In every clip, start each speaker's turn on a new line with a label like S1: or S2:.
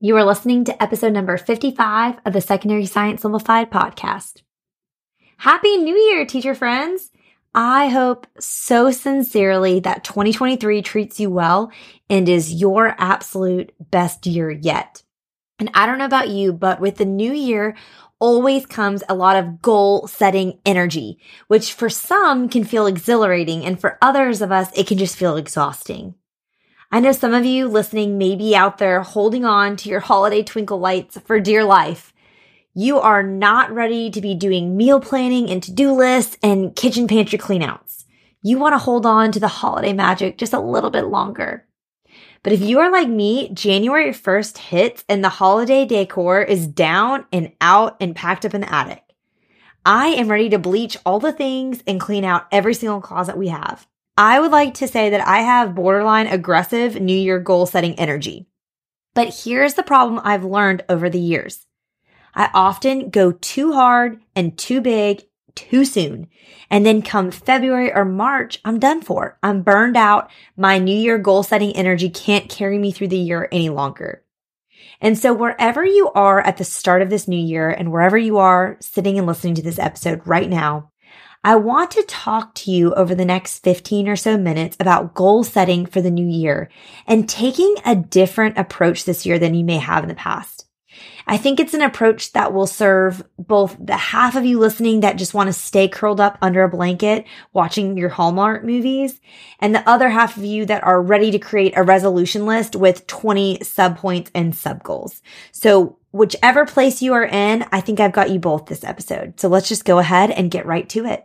S1: You are listening to episode number 55 of the Secondary Science Simplified podcast. Happy New Year, teacher friends! I hope so sincerely that 2023 treats you well and is your absolute best year yet. And I don't know about you, but with the new year always comes a lot of goal setting energy, which for some can feel exhilarating. And for others of us, it can just feel exhausting. I know some of you listening may be out there holding on to your holiday twinkle lights for dear life. You are not ready to be doing meal planning and to-do lists and kitchen pantry cleanouts. You want to hold on to the holiday magic just a little bit longer. But if you are like me, January 1st hits and the holiday decor is down and out and packed up in the attic. I am ready to bleach all the things and clean out every single closet we have. I would like to say that I have borderline aggressive New Year goal setting energy. But here's the problem I've learned over the years. I often go too hard and too big too soon. And then come February or March, I'm done for. I'm burned out. My New Year goal setting energy can't carry me through the year any longer. And so wherever you are at the start of this new year and wherever you are sitting and listening to this episode right now, I want to talk to you over the next 15 or so minutes about goal setting for the new year and taking a different approach this year than you may have in the past. I think it's an approach that will serve both the half of you listening that just want to stay curled up under a blanket watching your Hallmark movies and the other half of you that are ready to create a resolution list with 20 sub points and sub goals. So whichever place you are in, I think I've got you both this episode. So let's just go ahead and get right to it.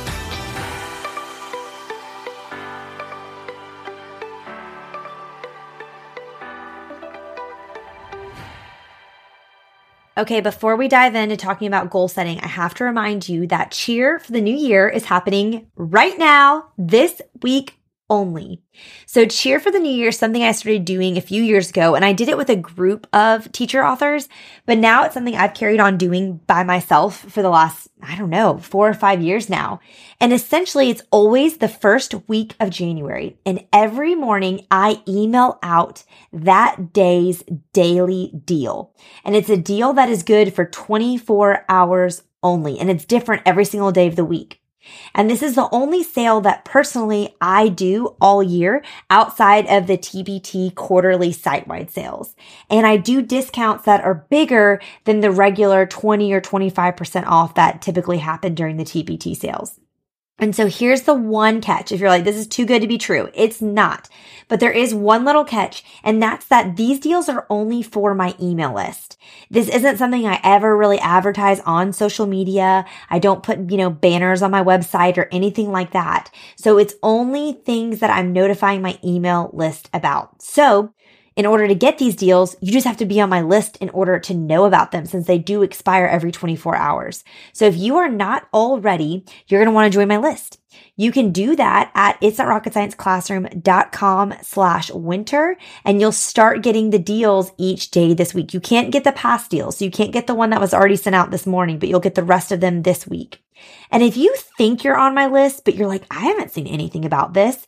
S1: Okay, before we dive into talking about goal setting, I have to remind you that cheer for the new year is happening right now, this week only. So cheer for the new year is something I started doing a few years ago and I did it with a group of teacher authors, but now it's something I've carried on doing by myself for the last, I don't know, four or five years now. And essentially it's always the first week of January and every morning I email out that day's daily deal. And it's a deal that is good for 24 hours only and it's different every single day of the week. And this is the only sale that personally I do all year outside of the TPT quarterly site wide sales. And I do discounts that are bigger than the regular 20 or 25% off that typically happen during the TPT sales. And so here's the one catch. If you're like, this is too good to be true, it's not. But there is one little catch, and that's that these deals are only for my email list. This isn't something I ever really advertise on social media. I don't put, you know, banners on my website or anything like that. So it's only things that I'm notifying my email list about. So in order to get these deals, you just have to be on my list in order to know about them since they do expire every 24 hours. So if you are not already, you're going to want to join my list. You can do that at it's not rocket science classroom.com slash winter and you'll start getting the deals each day this week. You can't get the past deals. So you can't get the one that was already sent out this morning, but you'll get the rest of them this week. And if you think you're on my list, but you're like, I haven't seen anything about this,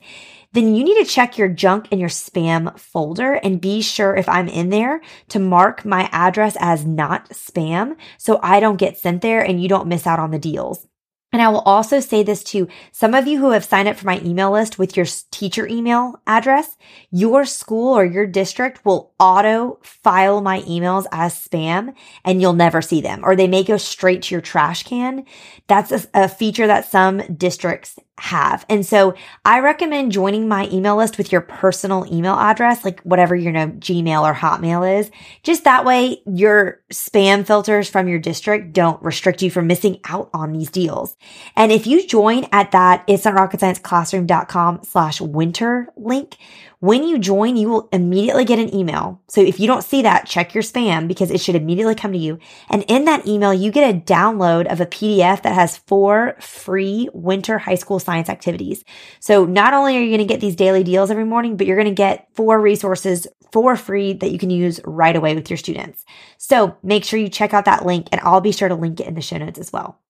S1: then you need to check your junk and your spam folder and be sure if I'm in there to mark my address as not spam so I don't get sent there and you don't miss out on the deals. And I will also say this to some of you who have signed up for my email list with your teacher email address. Your school or your district will auto file my emails as spam and you'll never see them or they may go straight to your trash can. That's a, a feature that some districts have. And so I recommend joining my email list with your personal email address, like whatever your you know, Gmail or Hotmail is. Just that way your spam filters from your district don't restrict you from missing out on these deals. And if you join at that it's not rocket science classroom.com slash winter link, when you join, you will immediately get an email. So if you don't see that, check your spam because it should immediately come to you. And in that email, you get a download of a PDF that has four free winter high school science activities. So not only are you going to get these daily deals every morning, but you're going to get four resources for free that you can use right away with your students. So make sure you check out that link and I'll be sure to link it in the show notes as well.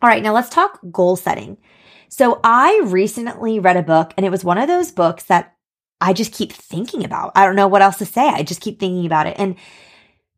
S1: All right. Now let's talk goal setting. So I recently read a book and it was one of those books that I just keep thinking about. I don't know what else to say. I just keep thinking about it. And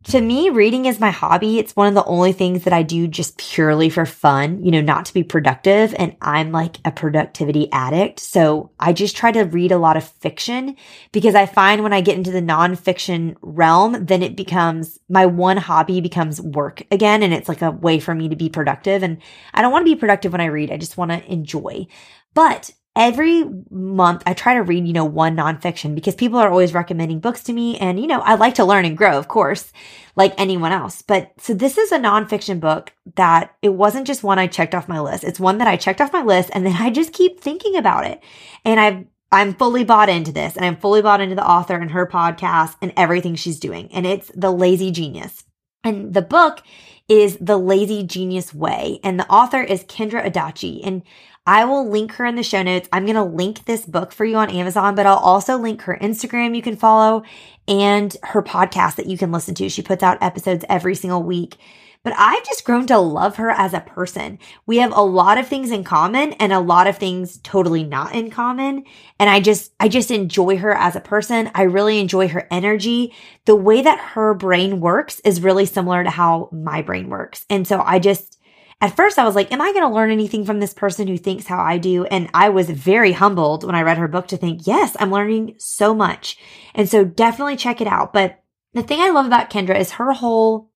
S1: to me, reading is my hobby. It's one of the only things that I do just purely for fun, you know, not to be productive. And I'm like a productivity addict. So I just try to read a lot of fiction because I find when I get into the nonfiction realm, then it becomes my one hobby becomes work again. And it's like a way for me to be productive. And I don't want to be productive when I read. I just want to enjoy. But every month I try to read, you know, one nonfiction because people are always recommending books to me. And, you know, I like to learn and grow, of course, like anyone else. But so this is a nonfiction book that it wasn't just one I checked off my list. It's one that I checked off my list and then I just keep thinking about it. And I've, I'm fully bought into this and I'm fully bought into the author and her podcast and everything she's doing. And it's The Lazy Genius. And the book is The Lazy Genius Way. And the author is Kendra Adachi. And I will link her in the show notes. I'm going to link this book for you on Amazon, but I'll also link her Instagram you can follow and her podcast that you can listen to. She puts out episodes every single week. But I've just grown to love her as a person. We have a lot of things in common and a lot of things totally not in common. And I just, I just enjoy her as a person. I really enjoy her energy. The way that her brain works is really similar to how my brain works. And so I just, at first I was like, am I going to learn anything from this person who thinks how I do? And I was very humbled when I read her book to think, yes, I'm learning so much. And so definitely check it out. But the thing I love about Kendra is her whole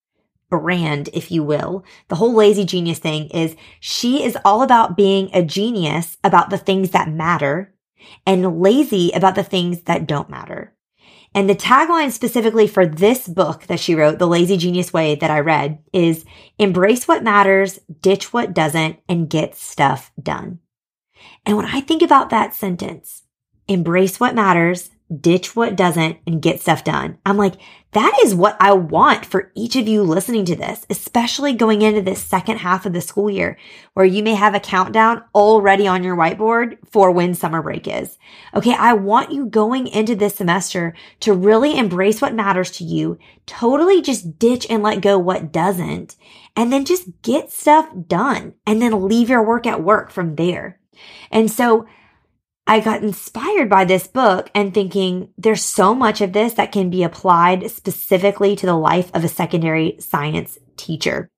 S1: brand, if you will. The whole lazy genius thing is she is all about being a genius about the things that matter and lazy about the things that don't matter. And the tagline specifically for this book that she wrote, The Lazy Genius Way that I read is embrace what matters, ditch what doesn't, and get stuff done. And when I think about that sentence, embrace what matters, ditch what doesn't and get stuff done. I'm like, that is what I want for each of you listening to this, especially going into this second half of the school year where you may have a countdown already on your whiteboard for when summer break is. Okay. I want you going into this semester to really embrace what matters to you, totally just ditch and let go what doesn't, and then just get stuff done and then leave your work at work from there. And so I got inspired by this book and thinking there's so much of this that can be applied specifically to the life of a secondary science teacher.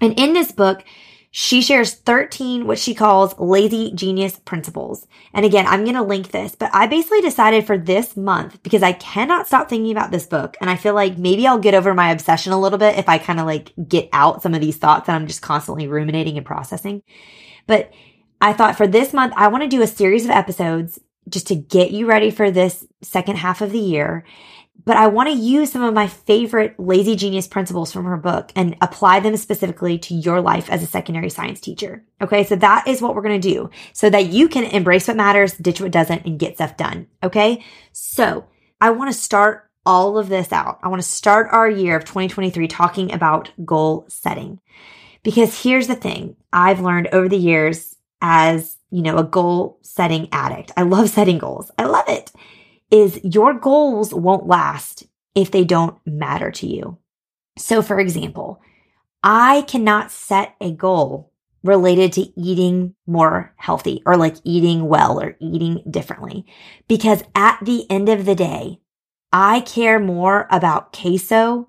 S1: And in this book, she shares 13 what she calls lazy genius principles. And again, I'm going to link this, but I basically decided for this month because I cannot stop thinking about this book. And I feel like maybe I'll get over my obsession a little bit if I kind of like get out some of these thoughts that I'm just constantly ruminating and processing. But I thought for this month, I want to do a series of episodes just to get you ready for this second half of the year. But I want to use some of my favorite lazy genius principles from her book and apply them specifically to your life as a secondary science teacher. Okay. So that is what we're going to do so that you can embrace what matters, ditch what doesn't, and get stuff done. Okay. So I want to start all of this out. I want to start our year of 2023 talking about goal setting. Because here's the thing I've learned over the years as, you know, a goal setting addict. I love setting goals. I love it. Is your goals won't last if they don't matter to you. So for example, I cannot set a goal related to eating more healthy or like eating well or eating differently because at the end of the day, I care more about queso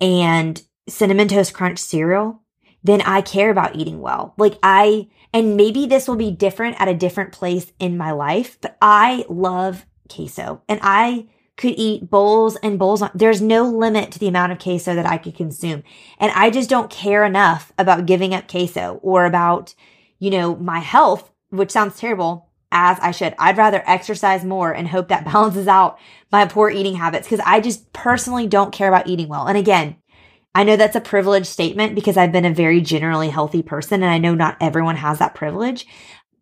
S1: and cinnamon toast crunch cereal than I care about eating well. Like I, and maybe this will be different at a different place in my life, but I love queso and I could eat bowls and bowls. There's no limit to the amount of queso that I could consume. And I just don't care enough about giving up queso or about, you know, my health which sounds terrible, as I should. I'd rather exercise more and hope that balances out my poor eating habits because I just personally don't care about eating well. And again, I know that's a privileged statement because I've been a very generally healthy person and I know not everyone has that privilege,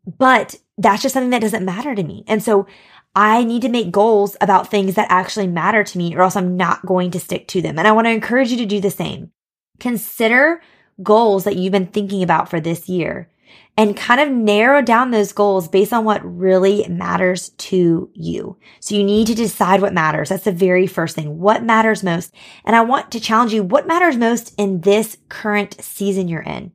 S1: but that's just something that doesn't matter to me. And so I need to make goals about things that actually matter to me or else I'm not going to stick to them. And I want to encourage you to do the same. Consider goals that you've been thinking about for this year and kind of narrow down those goals based on what really matters to you. So you need to decide what matters. That's the very first thing. What matters most? And I want to challenge you. What matters most in this current season you're in?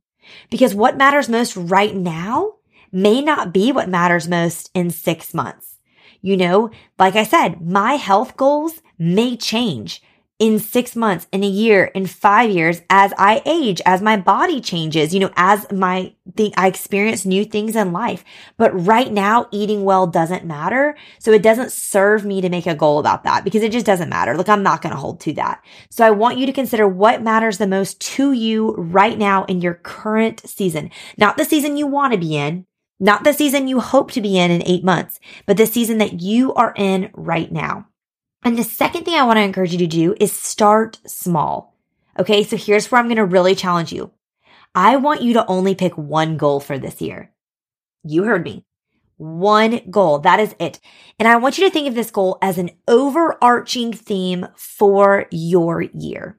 S1: Because what matters most right now may not be what matters most in six months. You know, like I said, my health goals may change in six months, in a year, in five years, as I age, as my body changes, you know, as my thing, I experience new things in life. But right now, eating well doesn't matter. So it doesn't serve me to make a goal about that because it just doesn't matter. Look, I'm not going to hold to that. So I want you to consider what matters the most to you right now in your current season, not the season you want to be in, not the season you hope to be in in eight months, but the season that you are in right now. And the second thing I want to encourage you to do is start small. Okay. So here's where I'm going to really challenge you. I want you to only pick one goal for this year. You heard me. One goal. That is it. And I want you to think of this goal as an overarching theme for your year.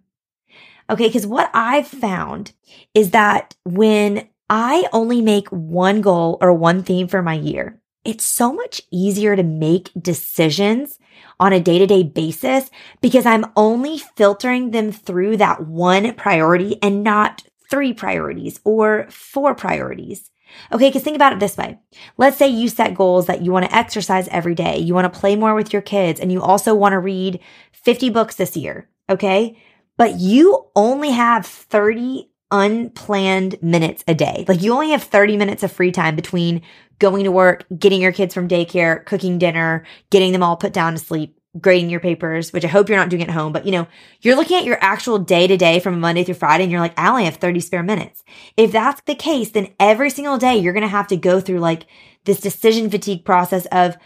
S1: Okay. Cause what I've found is that when I only make one goal or one theme for my year, it's so much easier to make decisions on a day to day basis because I'm only filtering them through that one priority and not three priorities or four priorities. Okay, because think about it this way. Let's say you set goals that you want to exercise every day, you want to play more with your kids, and you also want to read 50 books this year. Okay. But you only have 30 unplanned minutes a day. Like you only have 30 minutes of free time between going to work, getting your kids from daycare, cooking dinner, getting them all put down to sleep, grading your papers, which I hope you're not doing at home, but you know, you're looking at your actual day to day from Monday through Friday and you're like, I only have 30 spare minutes. If that's the case, then every single day you're going to have to go through like this decision fatigue process of,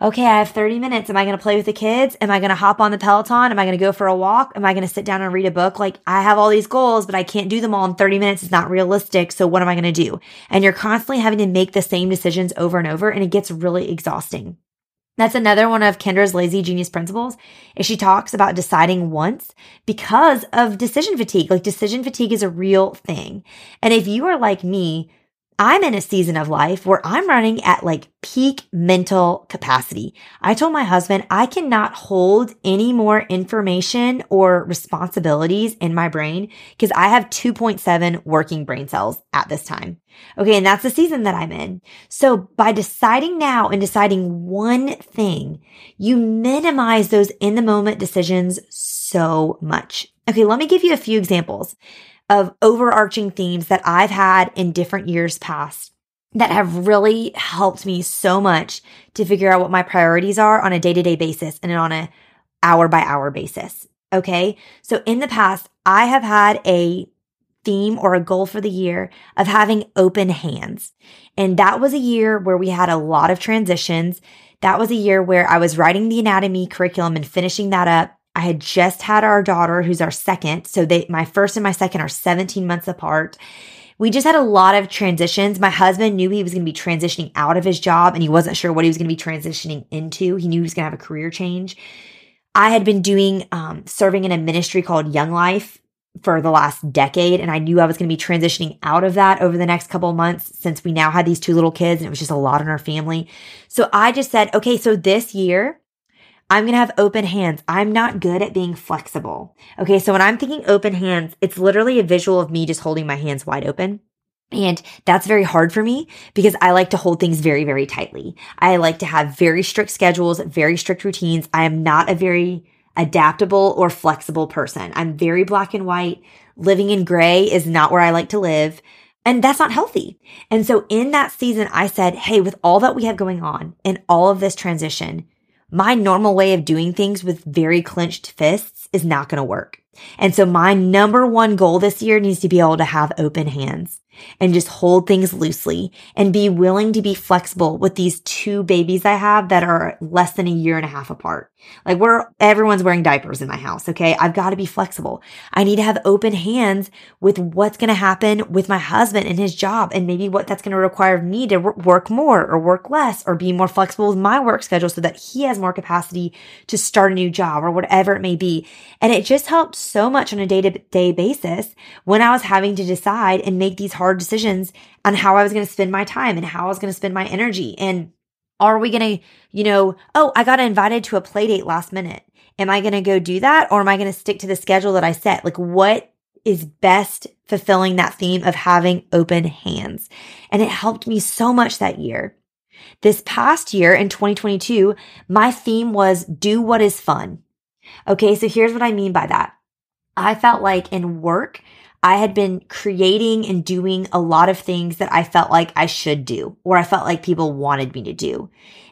S1: okay, I have 30 minutes. Am I going to play with the kids? Am I going to hop on the Peloton? Am I going to go for a walk? Am I going to sit down and read a book? Like I have all these goals, but I can't do them all in 30 minutes. It's not realistic. So what am I going to do? And you're constantly having to make the same decisions over and over and it gets really exhausting. That's another one of Kendra's lazy genius principles is she talks about deciding once because of decision fatigue. Like decision fatigue is a real thing. And if you are like me, I'm in a season of life where I'm running at like peak mental capacity. I told my husband I cannot hold any more information or responsibilities in my brain because I have 2.7 working brain cells at this time. Okay. And that's the season that I'm in. So by deciding now and deciding one thing, you minimize those in the moment decisions so much. Okay. Let me give you a few examples of overarching themes that I've had in different years past that have really helped me so much to figure out what my priorities are on a day to day basis and on a hour by hour basis. Okay. So in the past, I have had a theme or a goal for the year of having open hands. And that was a year where we had a lot of transitions. That was a year where I was writing the anatomy curriculum and finishing that up. I had just had our daughter, who's our second. So they, my first and my second are 17 months apart. We just had a lot of transitions. My husband knew he was going to be transitioning out of his job and he wasn't sure what he was going to be transitioning into. He knew he was going to have a career change. I had been doing, um, serving in a ministry called Young Life for the last decade. And I knew I was going to be transitioning out of that over the next couple months since we now had these two little kids and it was just a lot on our family. So I just said, okay, so this year I'm going to have open hands. I'm not good at being flexible. Okay. So when I'm thinking open hands, it's literally a visual of me just holding my hands wide open. And that's very hard for me because I like to hold things very, very tightly. I like to have very strict schedules, very strict routines. I am not a very adaptable or flexible person. I'm very black and white. Living in gray is not where I like to live. And that's not healthy. And so in that season, I said, Hey, with all that we have going on and all of this transition, my normal way of doing things with very clenched fists is not going to work. And so my number one goal this year needs to be able to have open hands. And just hold things loosely and be willing to be flexible with these two babies I have that are less than a year and a half apart. Like we're, everyone's wearing diapers in my house. Okay. I've got to be flexible. I need to have open hands with what's going to happen with my husband and his job and maybe what that's going to require me to work more or work less or be more flexible with my work schedule so that he has more capacity to start a new job or whatever it may be. And it just helped so much on a day to day basis when I was having to decide and make these hard decisions on how I was going to spend my time and how I was going to spend my energy. And are we going to, you know, oh, I got invited to a play date last minute. Am I going to go do that or am I going to stick to the schedule that I set? Like what is best fulfilling that theme of having open hands? And it helped me so much that year. This past year in 2022, my theme was do what is fun. Okay. So here's what I mean by that. I felt like in work, I had been creating and doing a lot of things that I felt like I should do or I felt like people wanted me to do.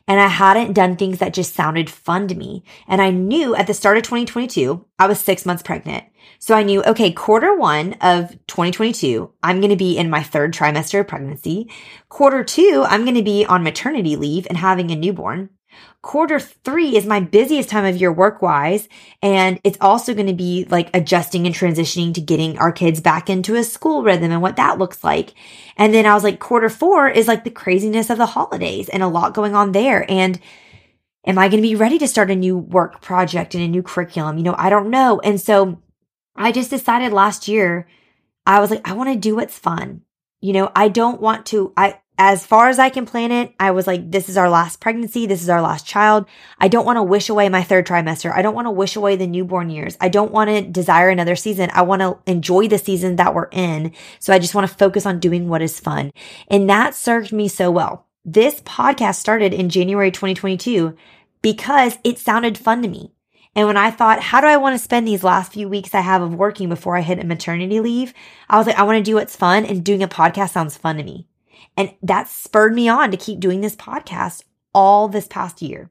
S1: And I hadn't done things that just sounded fun to me. And I knew at the start of 2022, I was six months pregnant. So I knew, okay, quarter one of 2022, I'm going to be in my third trimester of pregnancy. Quarter two, I'm going to be on maternity leave and having a newborn. Quarter three is my busiest time of year work wise. And it's also going to be like adjusting and transitioning to getting our kids back into a school rhythm and what that looks like. And then I was like, quarter four is like the craziness of the holidays and a lot going on there. And am I going to be ready to start a new work project and a new curriculum? You know, I don't know. And so I just decided last year, I was like, I want to do what's fun. You know, I don't want to, I, as far as I can plan it, I was like, this is our last pregnancy. This is our last child. I don't want to wish away my third trimester. I don't want to wish away the newborn years. I don't want to desire another season. I want to enjoy the season that we're in. So I just want to focus on doing what is fun. And that served me so well. This podcast started in January 2022 because it sounded fun to me. And when I thought, how do I want to spend these last few weeks I have of working before I hit a maternity leave? I was like, I want to do what's fun and doing a podcast sounds fun to me. And that spurred me on to keep doing this podcast all this past year.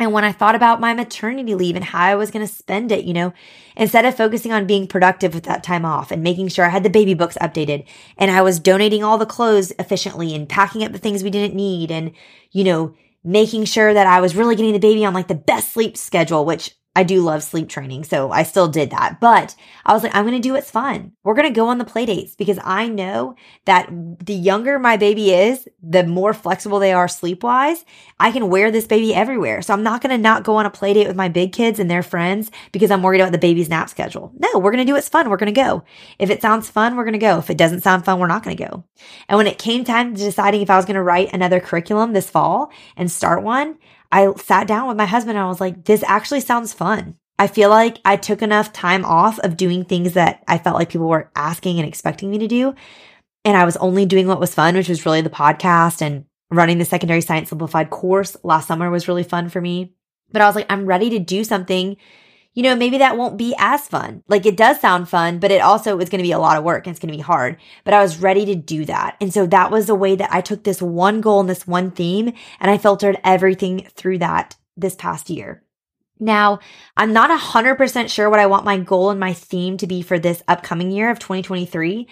S1: And when I thought about my maternity leave and how I was going to spend it, you know, instead of focusing on being productive with that time off and making sure I had the baby books updated and I was donating all the clothes efficiently and packing up the things we didn't need and, you know, making sure that I was really getting the baby on like the best sleep schedule, which I do love sleep training, so I still did that. But I was like, I'm going to do what's fun. We're going to go on the play dates because I know that the younger my baby is, the more flexible they are sleep wise. I can wear this baby everywhere. So I'm not going to not go on a play date with my big kids and their friends because I'm worried about the baby's nap schedule. No, we're going to do what's fun. We're going to go. If it sounds fun, we're going to go. If it doesn't sound fun, we're not going to go. And when it came time to deciding if I was going to write another curriculum this fall and start one, I sat down with my husband and I was like, this actually sounds fun. I feel like I took enough time off of doing things that I felt like people were asking and expecting me to do. And I was only doing what was fun, which was really the podcast and running the secondary science simplified course last summer was really fun for me. But I was like, I'm ready to do something you know, maybe that won't be as fun. Like it does sound fun, but it also is going to be a lot of work and it's going to be hard. But I was ready to do that. And so that was the way that I took this one goal and this one theme and I filtered everything through that this past year. Now, I'm not 100% sure what I want my goal and my theme to be for this upcoming year of 2023.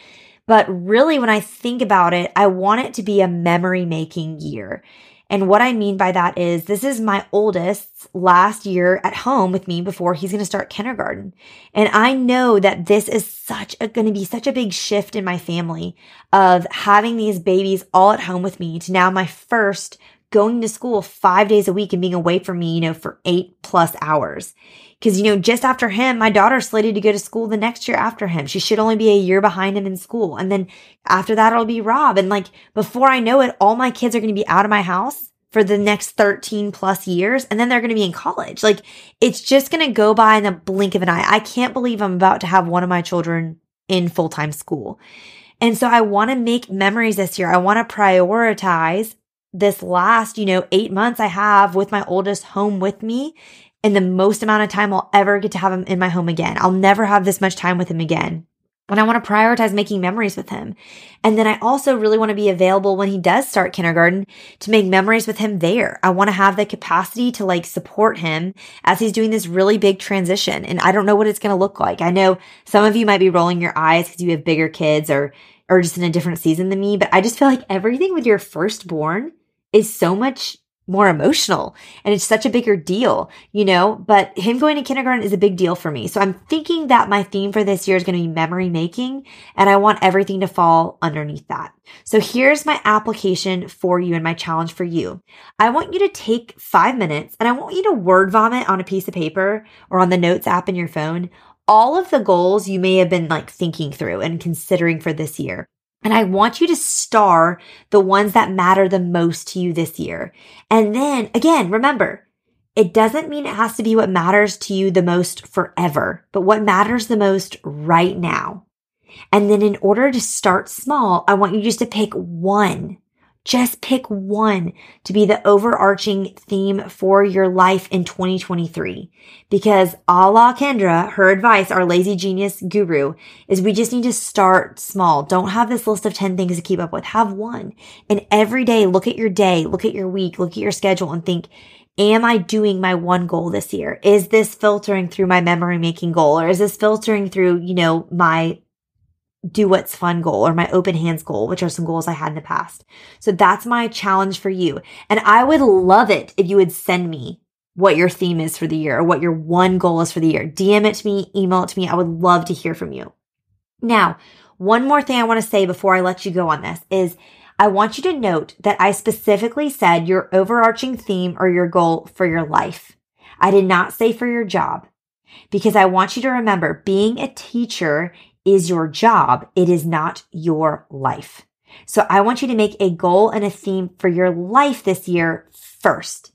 S1: But really, when I think about it, I want it to be a memory making year. And what I mean by that is this is my oldest's last year at home with me before he's going to start kindergarten. And I know that this is such a, going to be such a big shift in my family of having these babies all at home with me to now my first going to school five days a week and being away from me, you know, for eight plus hours. Cause, you know, just after him, my daughter's slated to go to school the next year after him. She should only be a year behind him in school. And then after that, it'll be Rob. And like, before I know it, all my kids are going to be out of my house for the next 13 plus years. And then they're going to be in college. Like, it's just going to go by in the blink of an eye. I can't believe I'm about to have one of my children in full time school. And so I want to make memories this year. I want to prioritize this last, you know, eight months I have with my oldest home with me and the most amount of time I'll ever get to have him in my home again. I'll never have this much time with him again. And I want to prioritize making memories with him. And then I also really want to be available when he does start kindergarten to make memories with him there. I want to have the capacity to like support him as he's doing this really big transition. And I don't know what it's going to look like. I know some of you might be rolling your eyes because you have bigger kids or are just in a different season than me, but I just feel like everything with your firstborn is so much more emotional and it's such a bigger deal, you know, but him going to kindergarten is a big deal for me. So I'm thinking that my theme for this year is going to be memory making and I want everything to fall underneath that. So here's my application for you and my challenge for you. I want you to take five minutes and I want you to word vomit on a piece of paper or on the notes app in your phone all of the goals you may have been like thinking through and considering for this year. And I want you to star the ones that matter the most to you this year. And then again, remember, it doesn't mean it has to be what matters to you the most forever, but what matters the most right now. And then in order to start small, I want you just to pick one just pick one to be the overarching theme for your life in 2023. Because a la Kendra, her advice, our lazy genius guru, is we just need to start small. Don't have this list of 10 things to keep up with. Have one. And every day, look at your day, look at your week, look at your schedule and think, am I doing my one goal this year? Is this filtering through my memory making goal or is this filtering through, you know, my do what's fun goal or my open hands goal, which are some goals I had in the past. So that's my challenge for you. And I would love it if you would send me what your theme is for the year or what your one goal is for the year. DM it to me, email it to me. I would love to hear from you. Now, one more thing I want to say before I let you go on this is I want you to note that I specifically said your overarching theme or your goal for your life. I did not say for your job because I want you to remember being a teacher is your job. It is not your life. So I want you to make a goal and a theme for your life this year first.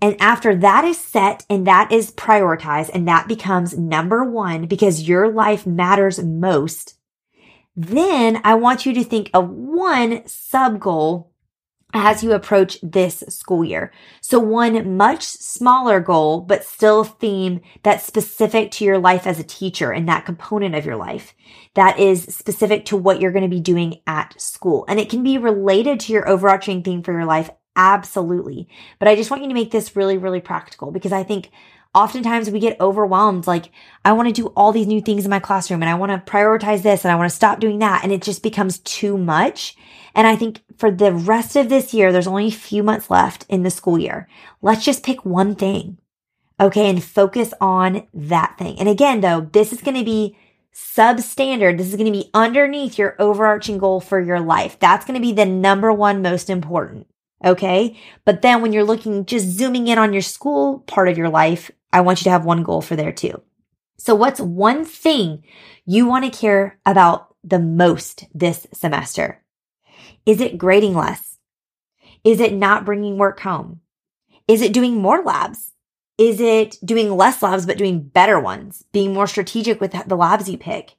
S1: And after that is set and that is prioritized and that becomes number one because your life matters most, then I want you to think of one sub goal as you approach this school year. So one much smaller goal, but still theme that's specific to your life as a teacher and that component of your life that is specific to what you're going to be doing at school. And it can be related to your overarching theme for your life. Absolutely. But I just want you to make this really, really practical because I think oftentimes we get overwhelmed. Like, I want to do all these new things in my classroom and I want to prioritize this and I want to stop doing that. And it just becomes too much. And I think for the rest of this year, there's only a few months left in the school year. Let's just pick one thing. Okay. And focus on that thing. And again, though, this is going to be substandard. This is going to be underneath your overarching goal for your life. That's going to be the number one most important. Okay. But then when you're looking, just zooming in on your school part of your life, I want you to have one goal for there too. So what's one thing you want to care about the most this semester? Is it grading less? Is it not bringing work home? Is it doing more labs? Is it doing less labs, but doing better ones? Being more strategic with the labs you pick?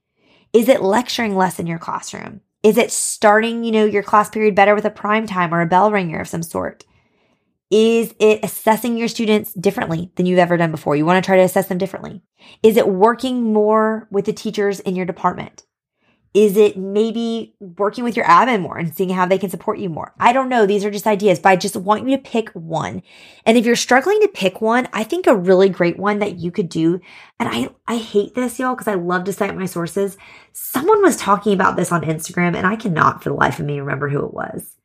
S1: Is it lecturing less in your classroom? Is it starting, you know, your class period better with a prime time or a bell ringer of some sort? Is it assessing your students differently than you've ever done before? You want to try to assess them differently. Is it working more with the teachers in your department? Is it maybe working with your admin more and seeing how they can support you more? I don't know. These are just ideas, but I just want you to pick one. And if you're struggling to pick one, I think a really great one that you could do, and I, I hate this, y'all, because I love to cite my sources. Someone was talking about this on Instagram, and I cannot for the life of me remember who it was.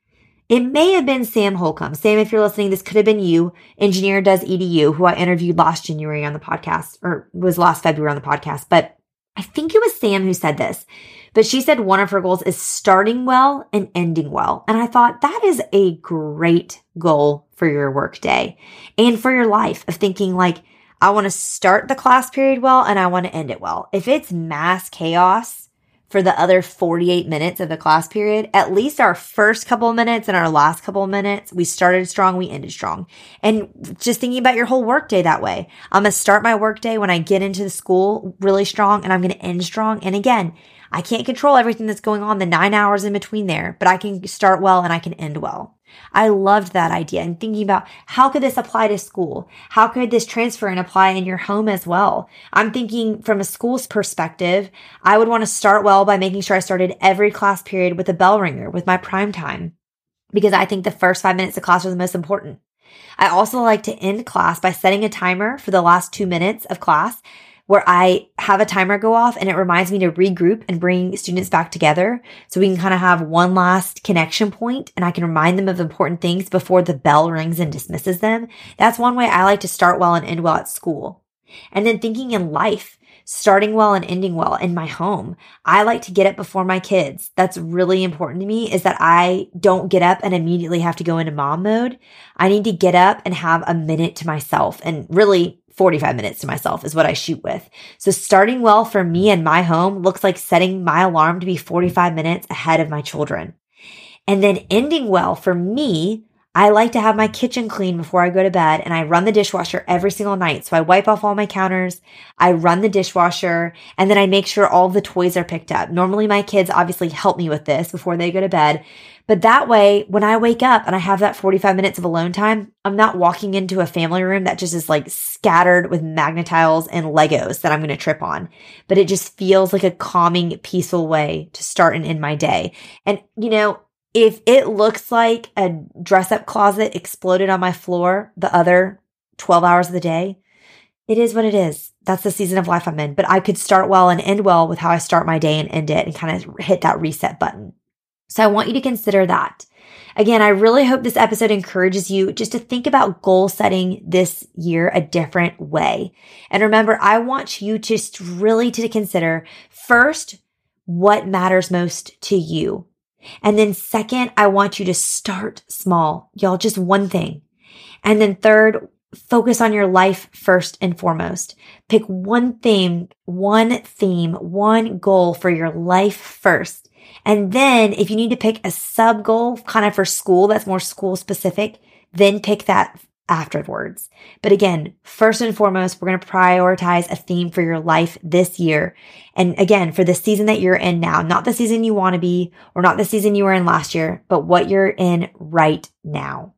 S1: It may have been Sam Holcomb. Sam, if you're listening, this could have been you, Engineer Does EDU, who I interviewed last January on the podcast, or was last February on the podcast. But I think it was Sam who said this. But she said one of her goals is starting well and ending well. And I thought that is a great goal for your work day and for your life of thinking like, I want to start the class period well and I want to end it well. If it's mass chaos, for the other 48 minutes of the class period, at least our first couple minutes and our last couple minutes, we started strong, we ended strong. And just thinking about your whole workday that way. I'm going to start my workday when I get into the school really strong and I'm going to end strong. And again, I can't control everything that's going on the nine hours in between there, but I can start well and I can end well. I loved that idea and thinking about how could this apply to school? How could this transfer and apply in your home as well? I'm thinking from a school's perspective, I would want to start well by making sure I started every class period with a bell ringer with my prime time because I think the first five minutes of class are the most important. I also like to end class by setting a timer for the last two minutes of class where I have a timer go off and it reminds me to regroup and bring students back together so we can kind of have one last connection point and I can remind them of important things before the bell rings and dismisses them. That's one way I like to start well and end well at school. And then thinking in life, starting well and ending well in my home. I like to get up before my kids. That's really important to me is that I don't get up and immediately have to go into mom mode. I need to get up and have a minute to myself and really 45 minutes to myself is what I shoot with. So starting well for me and my home looks like setting my alarm to be 45 minutes ahead of my children. And then ending well for me I like to have my kitchen clean before I go to bed and I run the dishwasher every single night. So I wipe off all my counters, I run the dishwasher, and then I make sure all the toys are picked up. Normally my kids obviously help me with this before they go to bed. But that way, when I wake up and I have that 45 minutes of alone time, I'm not walking into a family room that just is like scattered with Magna-Tiles and Legos that I'm going to trip on. But it just feels like a calming, peaceful way to start and end my day. And, you know, if it looks like a dress up closet exploded on my floor the other 12 hours of the day, it is what it is. That's the season of life I'm in. But I could start well and end well with how I start my day and end it and kind of hit that reset button. So I want you to consider that. Again, I really hope this episode encourages you just to think about goal setting this year a different way. And remember, I want you just really to consider first, what matters most to you. And then second, I want you to start small, y'all, just one thing. And then third, focus on your life first and foremost. Pick one theme, one theme, one goal for your life first. And then if you need to pick a sub goal kind of for school that's more school specific, then pick that afterwards. But again, first and foremost, we're going to prioritize a theme for your life this year. And again, for the season that you're in now, not the season you want to be or not the season you were in last year, but what you're in right now.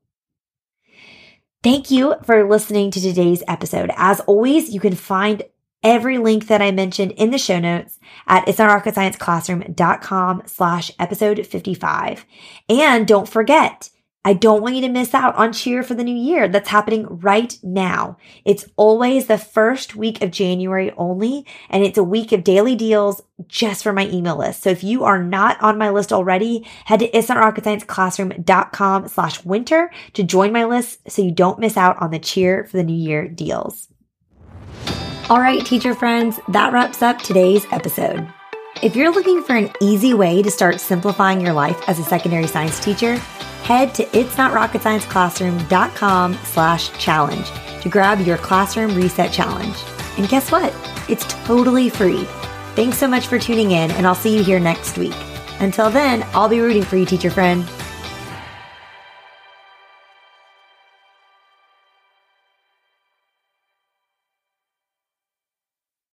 S1: Thank you for listening to today's episode. As always, you can find every link that I mentioned in the show notes at it's not rocket classroom.com slash episode 55. And don't forget, I don't want you to miss out on Cheer for the New Year that's happening right now. It's always the first week of January only, and it's a week of daily deals just for my email list. So if you are not on my list already, head to itsnotrocketscienceclassroom.com slash winter to join my list so you don't miss out on the Cheer for the New Year deals. All right, teacher friends, that wraps up today's episode. If you're looking for an easy way to start simplifying your life as a secondary science teacher, head to itsnotrocketscienceclassroom.com slash challenge to grab your classroom reset challenge. And guess what? It's totally free. Thanks so much for tuning in, and I'll see you here next week. Until then, I'll be rooting for you, teacher friend.